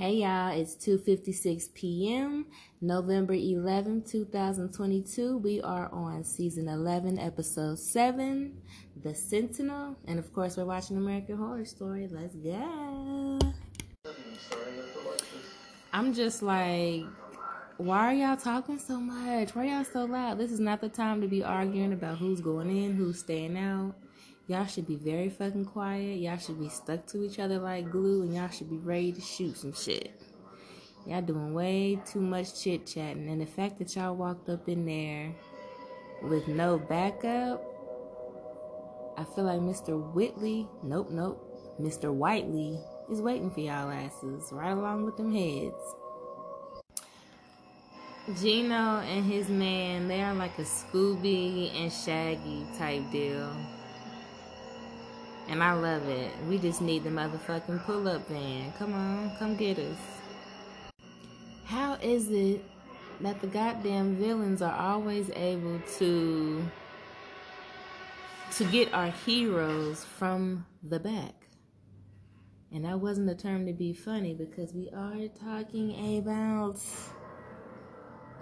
Hey y'all, it's 2:56 p.m. November 11, 2022. We are on season 11, episode 7, The Sentinel, and of course, we're watching American Horror Story. Let's go. I'm just like why are y'all talking so much? Why are y'all so loud? This is not the time to be arguing about who's going in, who's staying out. Y'all should be very fucking quiet. Y'all should be stuck to each other like glue, and y'all should be ready to shoot some shit. Y'all doing way too much chit chatting, and the fact that y'all walked up in there with no backup, I feel like Mr. Whitley, nope, nope, Mr. Whiteley is waiting for y'all asses right along with them heads. Gino and his man, they are like a Scooby and Shaggy type deal. And I love it. We just need the motherfucking pull up van. Come on, come get us. How is it that the goddamn villains are always able to to get our heroes from the back? And that wasn't a term to be funny because we are talking about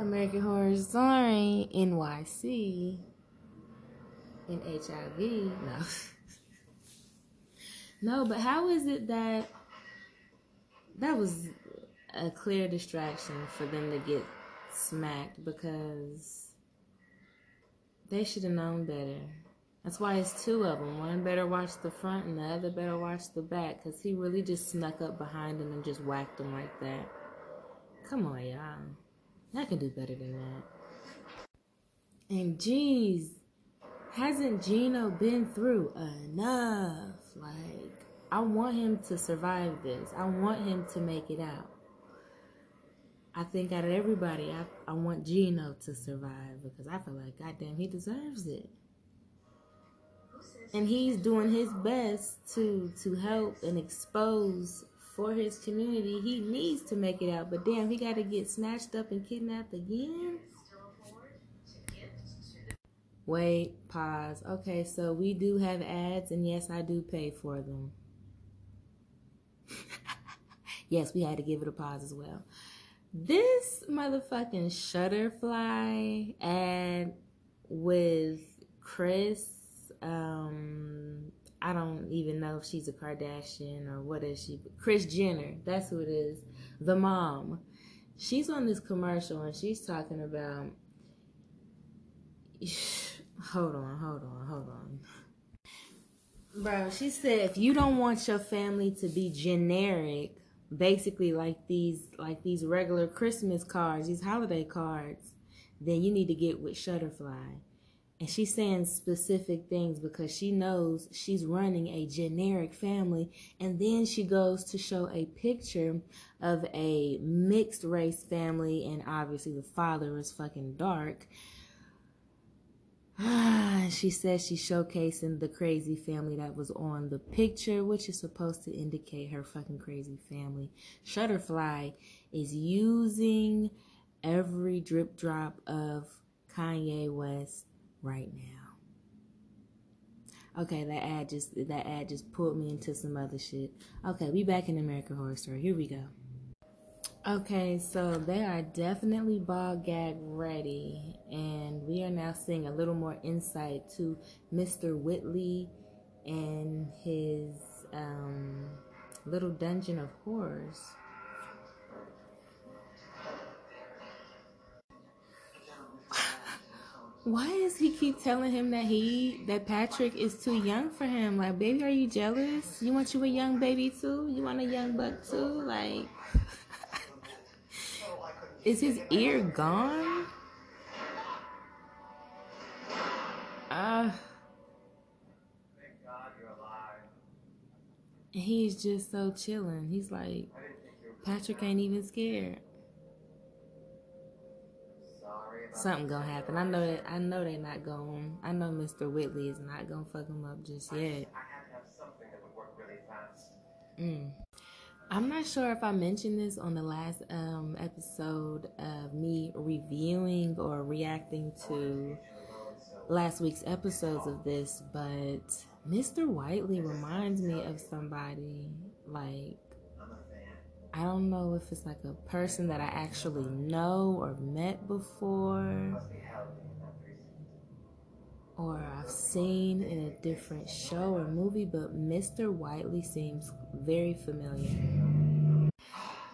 American Horror Story NYC and HIV. No. No, but how is it that that was a clear distraction for them to get smacked because they should have known better. That's why it's two of them. One better watch the front and the other better watch the back because he really just snuck up behind him and just whacked him like that. Come on, y'all. I can do better than that. And geez, hasn't Gino been through enough? Like, I want him to survive this. I want him to make it out. I think out of everybody, I, I want Gino to survive because I feel like, goddamn, he deserves it. And he's doing his best to to help and expose for his community. He needs to make it out, but damn, he got to get snatched up and kidnapped again. Wait, pause. Okay, so we do have ads, and yes, I do pay for them. yes, we had to give it a pause as well. This motherfucking Shutterfly ad with Chris, um, I don't even know if she's a Kardashian or what is she. Kris Jenner, that's who it is. The mom. She's on this commercial and she's talking about hold on, hold on, hold on. Bro, she said if you don't want your family to be generic, basically like these like these regular Christmas cards, these holiday cards, then you need to get with Shutterfly. And she's saying specific things because she knows she's running a generic family. And then she goes to show a picture of a mixed race family, and obviously the father is fucking dark. she says she's showcasing the crazy family that was on the picture, which is supposed to indicate her fucking crazy family. Shutterfly is using every drip drop of Kanye West right now. Okay, that ad just that ad just pulled me into some other shit. Okay, we back in American Horror Story. Here we go. Okay, so they are definitely ball gag ready, and we are now seeing a little more insight to Mr. Whitley and his um, little dungeon of horrors. Why does he keep telling him that he that Patrick is too young for him? Like, baby, are you jealous? You want you a young baby too? You want a young buck too? Like. Is his ear gone? Uh, he's just so chilling. He's like, Patrick ain't even scared. Something gonna happen. I know that. I know they're not going. I know Mr. Whitley is not gonna fuck him up just yet. I had to have something that would work really fast. Mm. I'm not sure if I mentioned this on the last um, episode of me reviewing or reacting to last week's episodes of this, but Mr. Whiteley reminds me of somebody like I don't know if it's like a person that I actually know or met before or I've seen in a different show or movie, but Mr. Whiteley seems very familiar.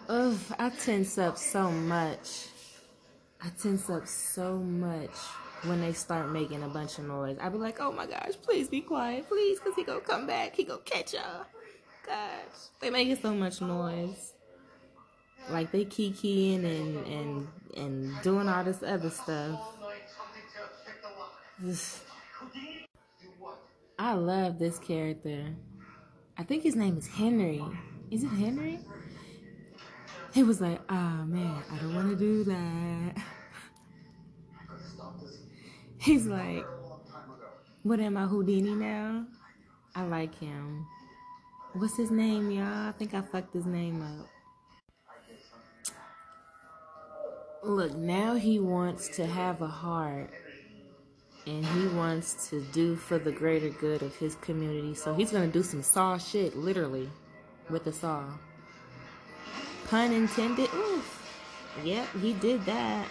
Ugh, I tense up so much. I tense up so much when they start making a bunch of noise. I be like, oh my gosh, please be quiet, please, because he gonna come back. He gonna catch y'all. Gosh, they making so much noise. Like they kikiing and and and doing all this other stuff. I love this character. I think his name is Henry. Is it Henry? He was like, oh, man, I don't want to do that. He's like, what am I, Houdini now? I like him. What's his name, y'all? I think I fucked his name up. Look, now he wants to have a heart and he wants to do for the greater good of his community. So he's gonna do some saw shit, literally, with a saw. Pun intended. Oof. Yep, he did that.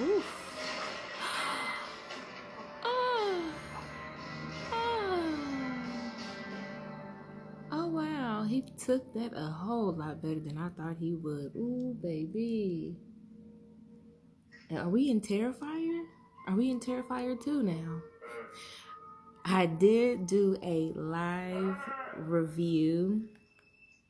Oof. Oh. Oh. oh wow, he took that a whole lot better than I thought he would. Ooh, baby. Are we in Terrifier? Are we in Terrifier 2 now? I did do a live review.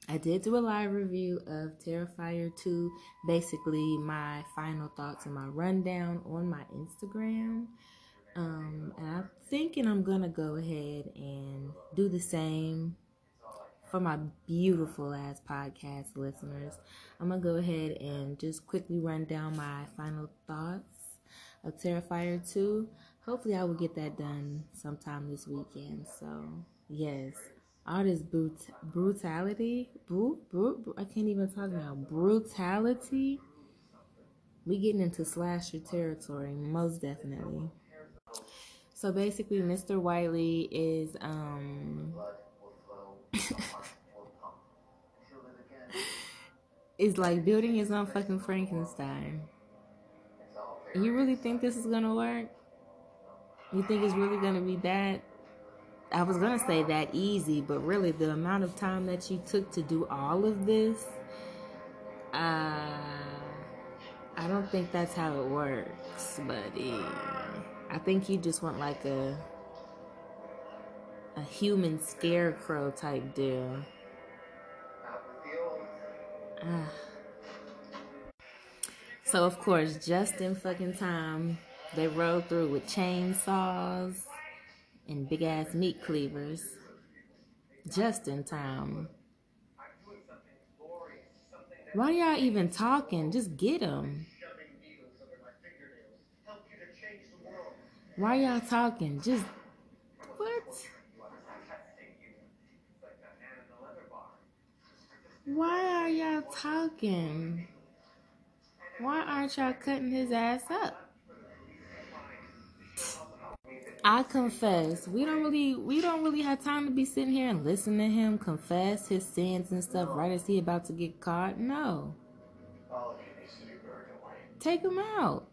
I did do a live review of Terrifier 2, basically my final thoughts and my rundown on my Instagram. Um, and I'm thinking I'm gonna go ahead and do the same for my beautiful ass podcast listeners. I'm gonna go ahead and just quickly run down my final thoughts of Terrifier 2. Hopefully, I will get that done sometime this weekend. So, yes, all this brut- brutality, I can't even talk now. Brutality. We getting into slasher territory, most definitely. So basically, Mr. Wiley is um is like building his own fucking Frankenstein. You really think this is gonna work? You think it's really gonna be that? I was gonna say that easy, but really the amount of time that you took to do all of this, uh, I don't think that's how it works, buddy. I think you just want like a a human scarecrow type deal. Uh, so of course, just in fucking time, they rode through with chainsaws and big ass meat cleavers. Just in time. Why y'all even talking? Just get them. Why y'all talking? Just what? Why are y'all talking? Why aren't y'all cutting his ass up? I confess, we don't really we don't really have time to be sitting here and listen to him confess his sins and stuff right as he about to get caught. No. Take him out.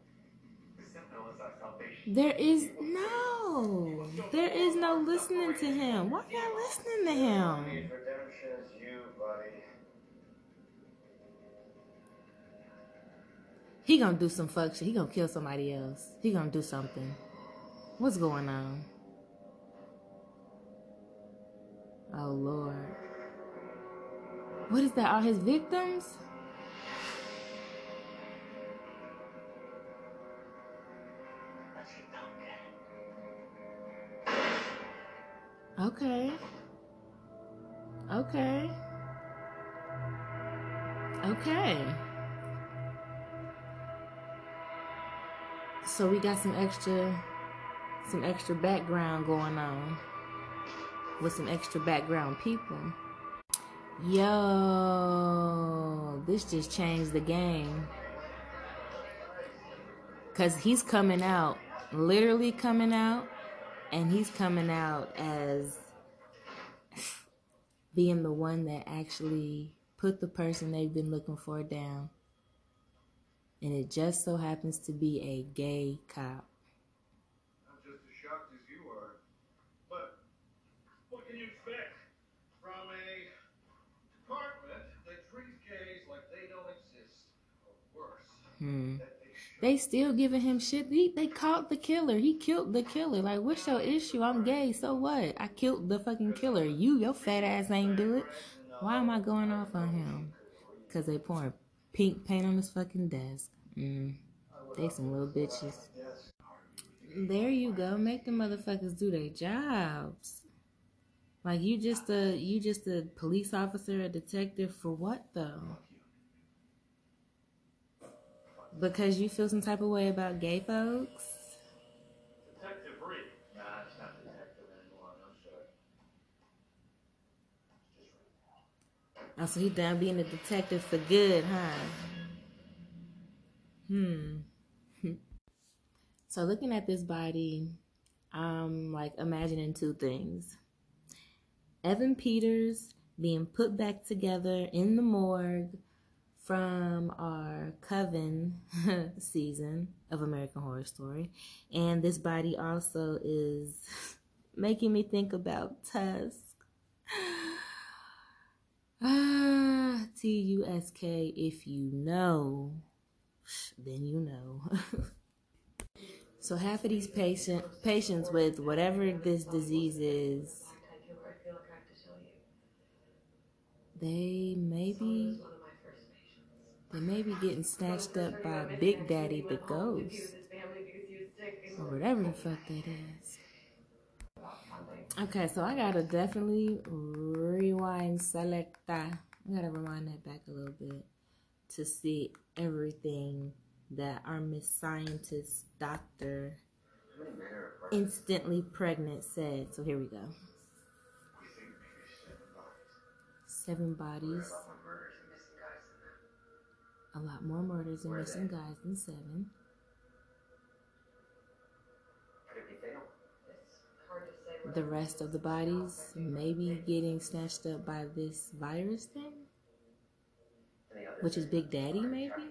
There is no. There is no listening to him. Why are y'all listening to him? He gonna do some fuck shit. He gonna kill somebody else. He gonna do something. What's going on? Oh Lord. What is that? All his victims? Okay. Okay. Okay. So we got some extra some extra background going on with some extra background people. Yo, this just changed the game. Cause he's coming out, literally coming out, and he's coming out as being the one that actually put the person they've been looking for down. And it just so happens to be a gay cop. I'm just as shocked as you are. But what can you expect from a department that treats gays like they don't exist, or worse? Hmm. they. They still giving him shit. He, they caught the killer. He killed the killer. Like, what's your issue? I'm gay. So what? I killed the fucking killer. You, your fat ass ain't do it. Why am I going off on him? Because they pouring pink paint on his fucking desk. Mm. They some little bitches. There you go. Make the motherfuckers do their jobs. Like you just a you just a police officer, a detective for what though? Because you feel some type of way about gay folks? Detective Read. Nah, it's not detective anymore. I'm sorry. Oh, so he done being a detective for good, huh? Hmm. so looking at this body, I'm like imagining two things. Evan Peters being put back together in the morgue from our Coven season of American Horror Story. And this body also is making me think about Tusk. Ah, T U S K. If you know, then you know. so half of these patient patients with whatever this disease is, they may be they may be getting snatched up by Big Daddy the ghost or whatever the fuck that is. Okay, so I gotta definitely rewind selecta. I gotta rewind that back a little bit to see everything that our Miss Scientist Doctor instantly pregnant said. So here we go. Seven bodies. A lot more murders and missing guys than seven. How did they fail? It's hard to say. what The rest of the bodies maybe getting snatched up by this virus thing, which is Big Daddy, maybe.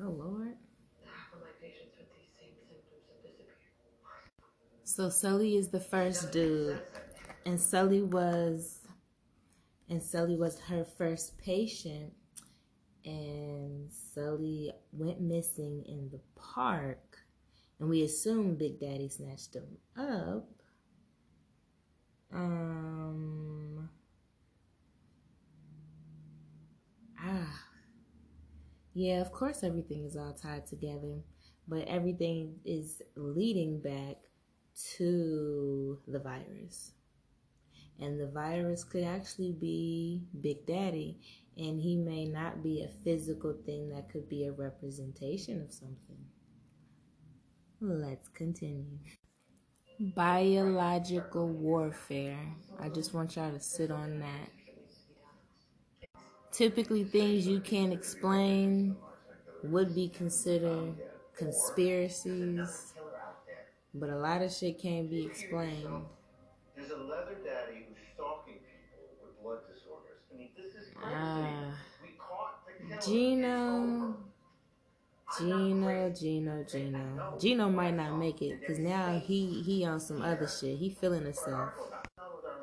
Oh Lord. So Sully is the first dude, and Sully was, and Sully was her first patient, and Sully went missing in the park, and we assume Big Daddy snatched him up. Um. Ah. Yeah, of course everything is all tied together, but everything is leading back to the virus. And the virus could actually be Big Daddy, and he may not be a physical thing that could be a representation of something. Let's continue. Biological warfare. I just want y'all to sit on that. Typically, things you can't explain would be considered conspiracies, but a lot of shit can't be explained. There's a leather daddy who's stalking people with blood disorders. I mean, this is crazy. Ah. We caught the. Gino, Gino, Gino, Gino. Gino might not make it because now he he on some other shit. He feeling himself.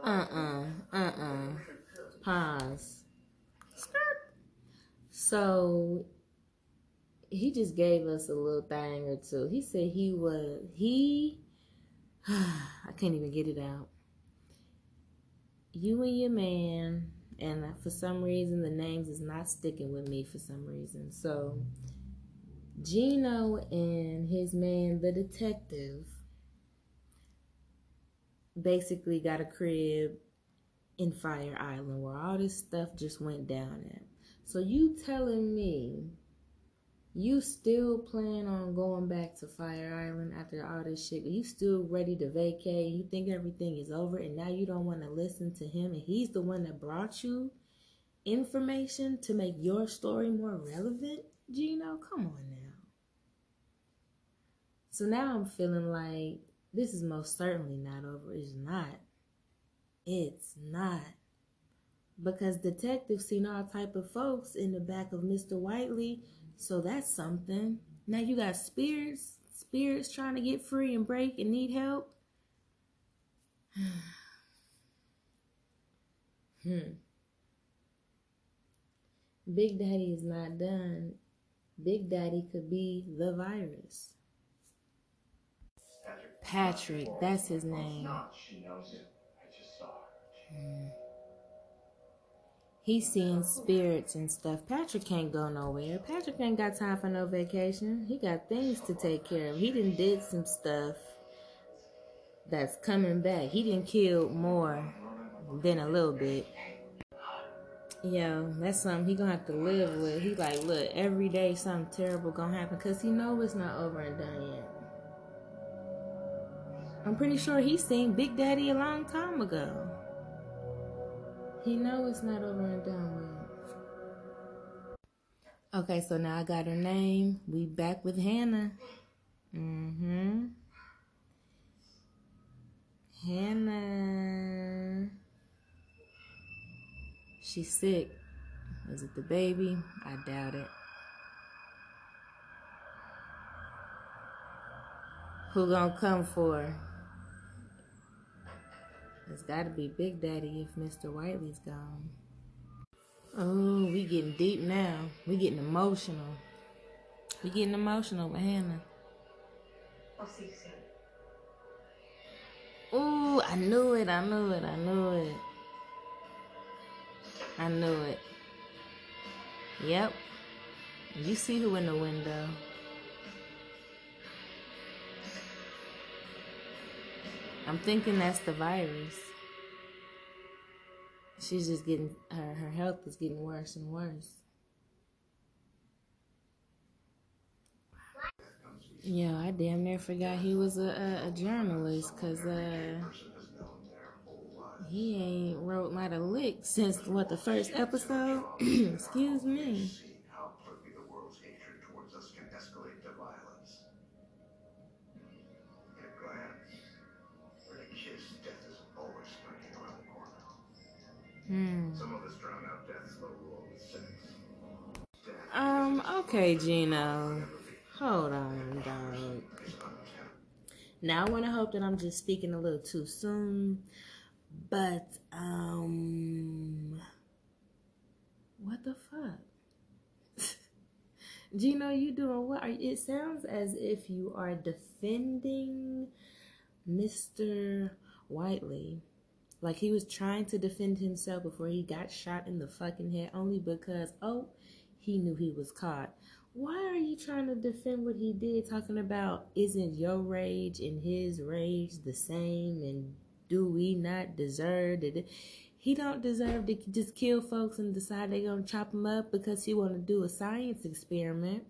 Uh uh uh uh. Pause. So he just gave us a little thing or two. He said he was he. I can't even get it out. You and your man, and for some reason the names is not sticking with me for some reason. So Gino and his man, the detective, basically got a crib in Fire Island where all this stuff just went down at. So you telling me you still plan on going back to Fire Island after all this shit? You still ready to vacate? You think everything is over and now you don't want to listen to him and he's the one that brought you information to make your story more relevant? Gino, come on now. So now I'm feeling like this is most certainly not over. It's not. It's not. because detectives seen all type of folks in the back of Mr. Whiteley, so that's something. Now you got spirits, spirits trying to get free and break and need help. hmm. Big Daddy is not done. Big Daddy could be the virus. Patrick, that's his name. Her. He's seeing spirits and stuff. Patrick can't go nowhere. Patrick ain't got time for no vacation. He got things to take care of. He didn't did some stuff that's coming back. He didn't kill more than a little bit. Yo, that's something he gonna have to live with. He like, look, every day something terrible gonna happen because he know it's not over and done yet. I'm pretty sure he seen Big Daddy a long time ago. He know it's not over and done with. Okay, so now I got her name. We back with Hannah. Mm-hmm. Hannah. She's sick. Is it the baby? I doubt it. Who gonna come for her? It's gotta be Big Daddy if Mr. Whiteley's gone. Oh, we getting deep now. We getting emotional. We getting emotional with Hannah. I'll I knew it, I knew it, I knew it. I knew it. Yep. You see who in the window. I'm thinking that's the virus. She's just getting her her health is getting worse and worse. Yeah, I damn near forgot he was a, a, a journalist because uh, he ain't wrote not a lick since what the first episode. Excuse me. Um. Okay, Gino. Hold on, dog. Now I want to hope that I'm just speaking a little too soon, but um, what the fuck? Gino, you doing what? Are, it sounds as if you are defending Mr. Whiteley. Like he was trying to defend himself before he got shot in the fucking head only because, oh, he knew he was caught. Why are you trying to defend what he did? Talking about isn't your rage and his rage the same? And do we not deserve it? He don't deserve to just kill folks and decide they're gonna chop him up because he want to do a science experiment.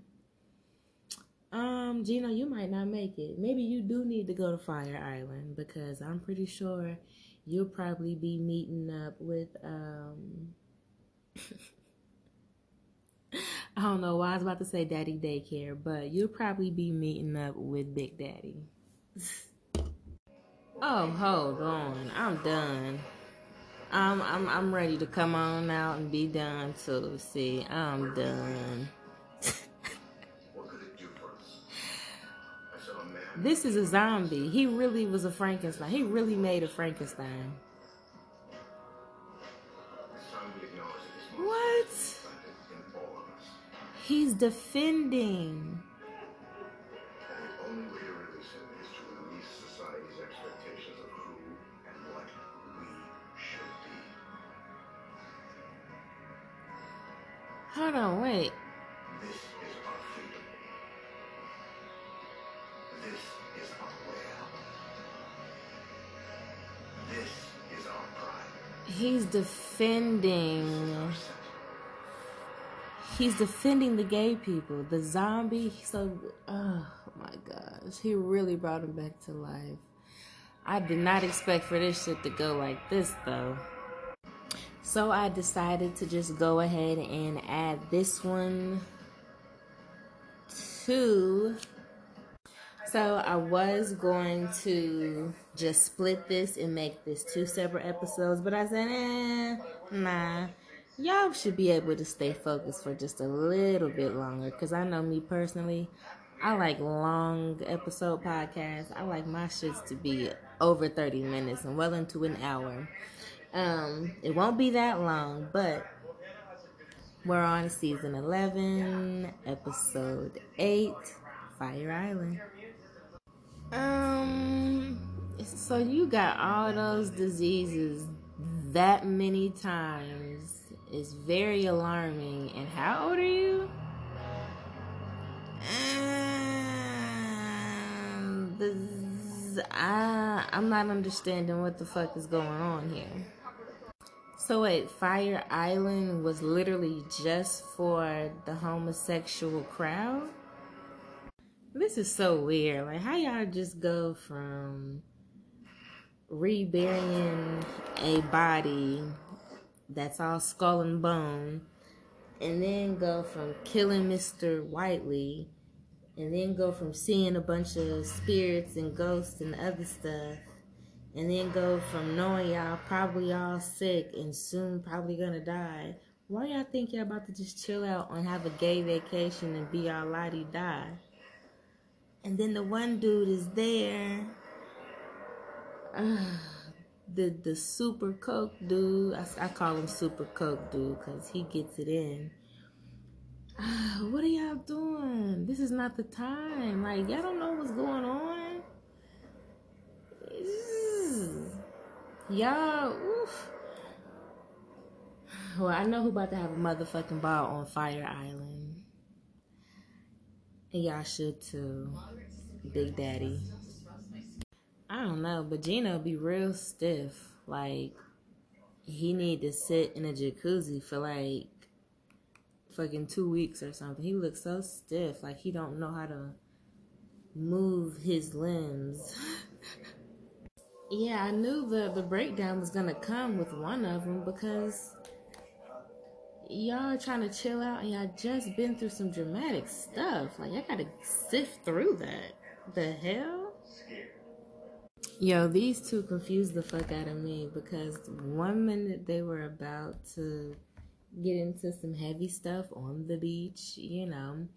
Um, Gino, you might not make it. Maybe you do need to go to Fire Island because I'm pretty sure you'll probably be meeting up with um I don't know why I was about to say daddy daycare, but you'll probably be meeting up with Big Daddy. oh, hold on. I'm done. I'm I'm I'm ready to come on out and be done too. See, I'm done. This is a zombie. He really was a Frankenstein. He really made a Frankenstein. What? He's defending. Hold on, only This is our. This is our pride. He's defending. He's defending the gay people. The zombie. So, oh my gosh, he really brought him back to life. I did not expect for this shit to go like this though. So I decided to just go ahead and add this one to. So I was going to just split this and make this two separate episodes, but I said, eh, Nah, y'all should be able to stay focused for just a little bit longer. Cause I know me personally, I like long episode podcasts. I like my shits to be over 30 minutes and well into an hour. Um, it won't be that long, but we're on season 11, episode 8, Fire Island. Um, so you got all those diseases that many times is very alarming. And how old are you? And this, I, I'm not understanding what the fuck is going on here. So wait, Fire Island was literally just for the homosexual crowd? This is so weird. Like how y'all just go from reburying a body that's all skull and bone and then go from killing Mr. Whiteley and then go from seeing a bunch of spirits and ghosts and other stuff and then go from knowing y'all probably all sick and soon probably gonna die. Why y'all think y'all about to just chill out and have a gay vacation and be all lottie die? And then the one dude is there. Uh, the the super coke dude. I, I call him super coke dude because he gets it in. Uh, what are y'all doing? This is not the time. Like y'all don't know what's going on. Y'all, oof. Well, I know who about to have a motherfucking ball on Fire Island. And y'all should too. Big Daddy. I don't know, but Gino be real stiff. Like, he need to sit in a jacuzzi for like fucking two weeks or something. He looks so stiff. Like, he don't know how to move his limbs. yeah, I knew the the breakdown was gonna come with one of them because y'all trying to chill out and y'all just been through some dramatic stuff. Like y'all gotta sift through that. The hell? Yo, these two confused the fuck out of me because one minute they were about to get into some heavy stuff on the beach, you know.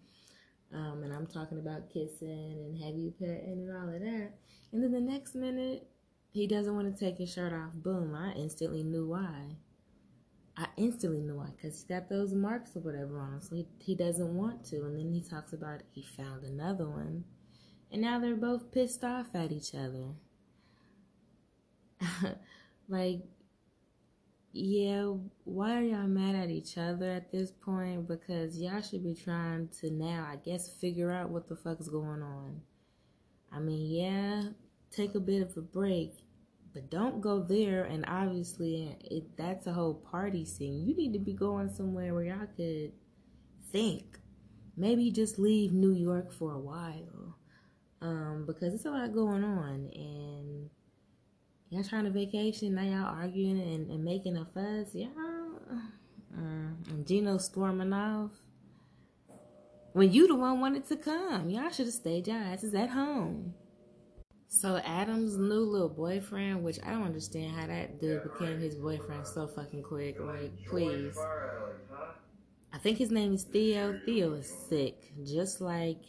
Um, and I'm talking about kissing and heavy petting and all of that. And then the next minute, he doesn't want to take his shirt off. Boom, I instantly knew why. I instantly knew why, because he's got those marks or whatever on him, so he, he doesn't want to. And then he talks about he found another one. And now they're both pissed off at each other. like, yeah, why are y'all mad at each other at this point? Because y'all should be trying to now, I guess, figure out what the fuck's going on. I mean, yeah, take a bit of a break but don't go there and obviously that's a whole party scene. You need to be going somewhere where y'all could think. Maybe just leave new york for a while um, because it's a lot going on and y'all trying to vacation now y'all arguing and, and making a fuss. Yeah uh, gino storming off. When you the one wanted to come y'all should have stayed your asses at home so Adam's new little boyfriend, which I don't understand how that dude became his boyfriend so fucking quick. Like, please. I think his name is Theo. Theo is sick, just like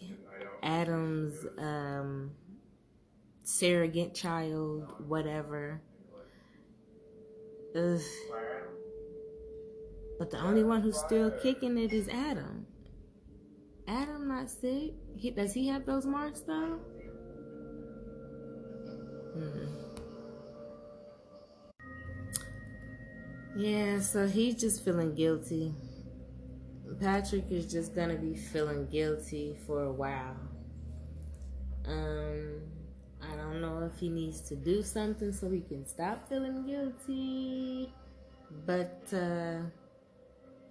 Adam's um, surrogate child, whatever. Ugh. But the only one who's still kicking it is Adam. Adam not sick. He, does he have those marks though? Mm-hmm. Yeah, so he's just feeling guilty. Patrick is just gonna be feeling guilty for a while. Um, I don't know if he needs to do something so he can stop feeling guilty, but uh,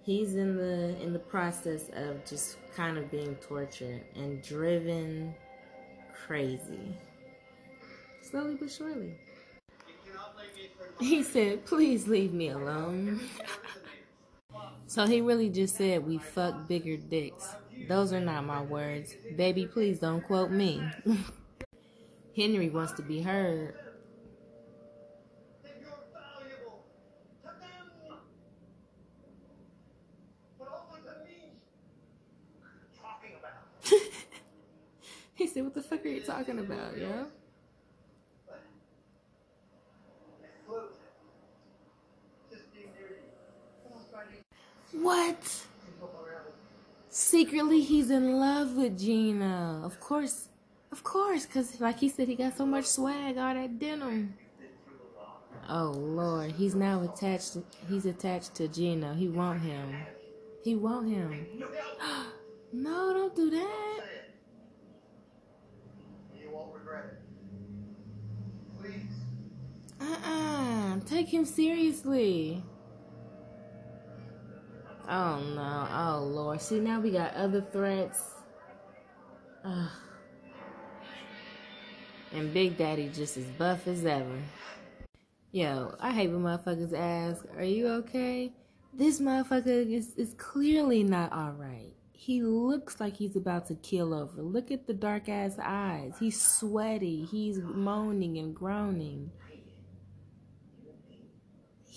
he's in the in the process of just kind of being tortured and driven crazy slowly but surely. He said, please leave me alone. so he really just said, we fuck bigger dicks. Those are not my words. Baby, please don't quote me. Henry wants to be heard. he said, What the fuck are you talking about, yo? What? Secretly, he's in love with Gina. Of course, of course, cause like he said, he got so much swag, all that denim. Oh Lord, he's now attached. To, he's attached to Gina. He want him. He want him. no, don't do that. You won't regret it. Please. Uh-uh. Take him seriously. Oh no. Oh Lord. See now we got other threats. Ugh. And Big Daddy just as buff as ever. Yo, I hate when motherfuckers ask, Are you okay? This motherfucker is, is clearly not alright. He looks like he's about to kill over. Look at the dark ass eyes. He's sweaty. He's moaning and groaning.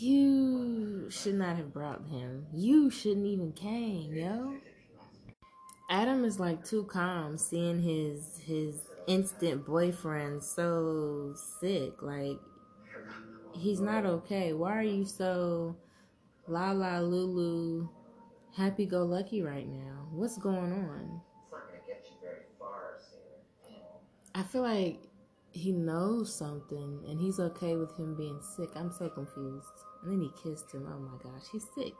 You should not have brought him. You shouldn't even came, yo. Adam is like too calm seeing his his instant boyfriend so sick. Like he's not okay. Why are you so la la lulu happy go lucky right now? What's going on? I feel like he knows something and he's okay with him being sick. I'm so confused. And then he kissed him. Oh my gosh, he's sick.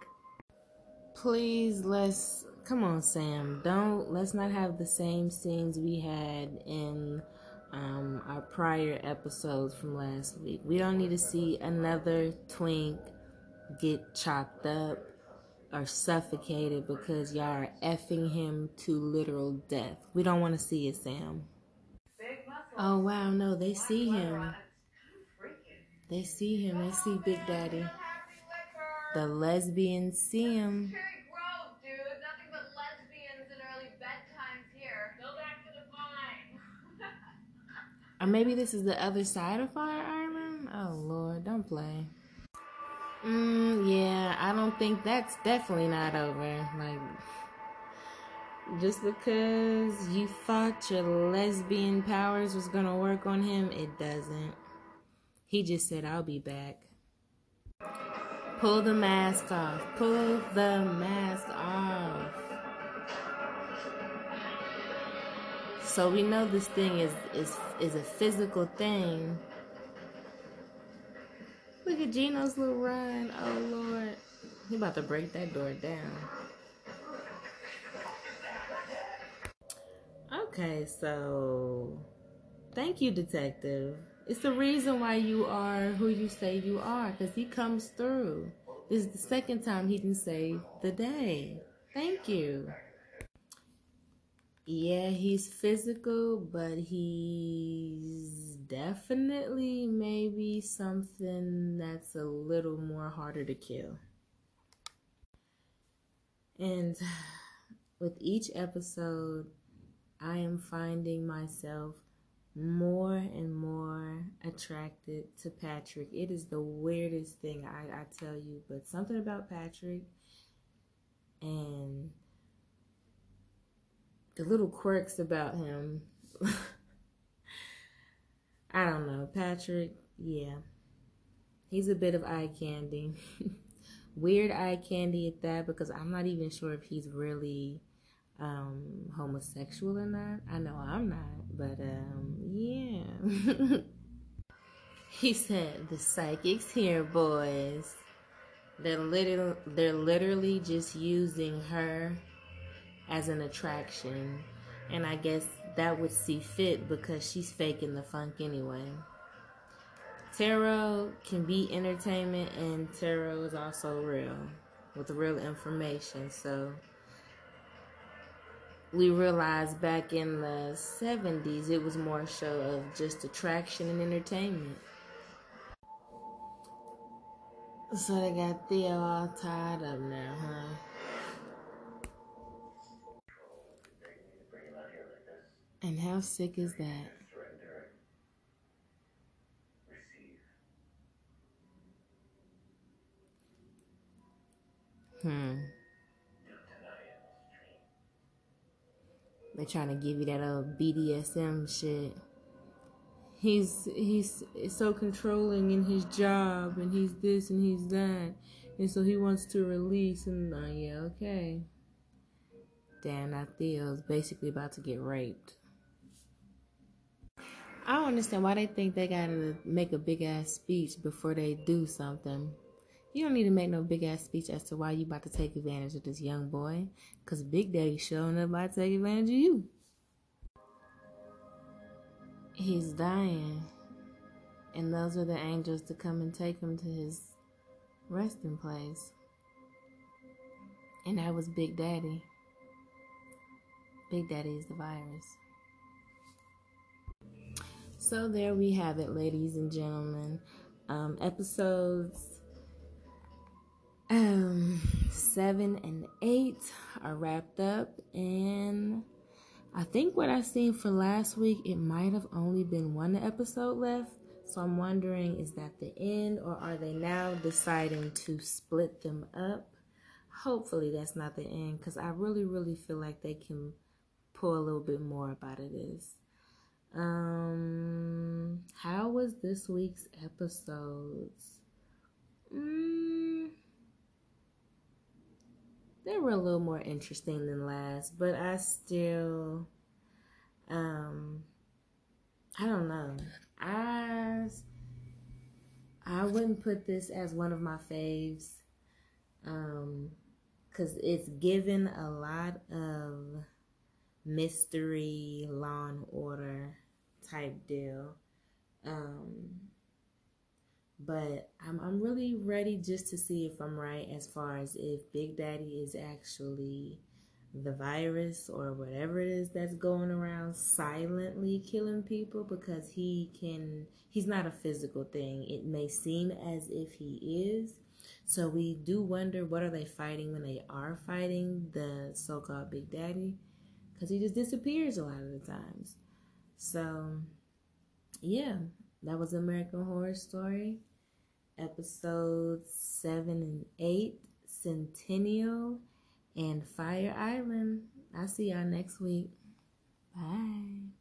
Please, let's come on, Sam. Don't let's not have the same scenes we had in um, our prior episodes from last week. We don't need to see another twink get chopped up or suffocated because y'all are effing him to literal death. We don't want to see it, Sam. Oh wow, no, they see him. It's kind of freaking. They see him. They see Big Daddy. The lesbians see him. Cherry Grove, dude. Nothing but lesbians and early bedtimes here. Go back to the vine. Or maybe this is the other side of Fire Island? Oh lord, don't play. Mm, yeah, I don't think that's definitely not over. Like, just because you thought your lesbian powers was gonna work on him, it doesn't. He just said, I'll be back. Pull the mask off. Pull the mask off. So we know this thing is is is a physical thing. Look at Gino's little run. Oh Lord. He about to break that door down. Okay, so thank you, detective. It's the reason why you are who you say you are, because he comes through. This is the second time he can save the day. Thank you. Yeah, he's physical, but he's definitely maybe something that's a little more harder to kill. And with each episode, I am finding myself more and more attracted to Patrick. It is the weirdest thing, I, I tell you, but something about Patrick and the little quirks about him. I don't know. Patrick, yeah. He's a bit of eye candy. Weird eye candy at that because I'm not even sure if he's really um homosexual or not. I know I'm not, but um yeah. he said the psychics here, boys. They're literally they're literally just using her as an attraction. And I guess that would see fit because she's faking the funk anyway. Tarot can be entertainment and tarot is also real with real information. So we realized back in the 70s it was more a show of just attraction and entertainment. So they got Theo all tied up now, huh? And how sick is that? Hmm. Don't deny it, stream. They're trying to give you that old BDSM shit. He's he's so controlling in his job, and he's this and he's that, and so he wants to release. And uh, yeah, okay. Damn, that Theo's basically about to get raped. I don't understand why they think they gotta make a big ass speech before they do something. You don't need to make no big ass speech as to why you about to take advantage of this young boy, cause Big Daddy showing up about to take advantage of you. He's dying, and those are the angels to come and take him to his resting place. And that was Big Daddy. Big Daddy is the virus. So there we have it, ladies and gentlemen. Um, episodes um, seven and eight are wrapped up, and I think what I seen for last week, it might have only been one episode left. So I'm wondering, is that the end, or are they now deciding to split them up? Hopefully, that's not the end, because I really, really feel like they can pull a little bit more about it is. Um, how was this week's episodes? Mm, they were a little more interesting than last, but I still, um, I don't know. I I wouldn't put this as one of my faves, um, cause it's given a lot of mystery, law and order type deal. Um, but I'm I'm really ready just to see if I'm right as far as if Big Daddy is actually the virus or whatever it is that's going around silently killing people because he can he's not a physical thing. It may seem as if he is. So we do wonder what are they fighting when they are fighting the so-called Big Daddy because he just disappears a lot of the times. So, yeah, that was American Horror Story, episodes 7 and 8, Sentinel, and Fire Island. I'll see y'all next week. Bye.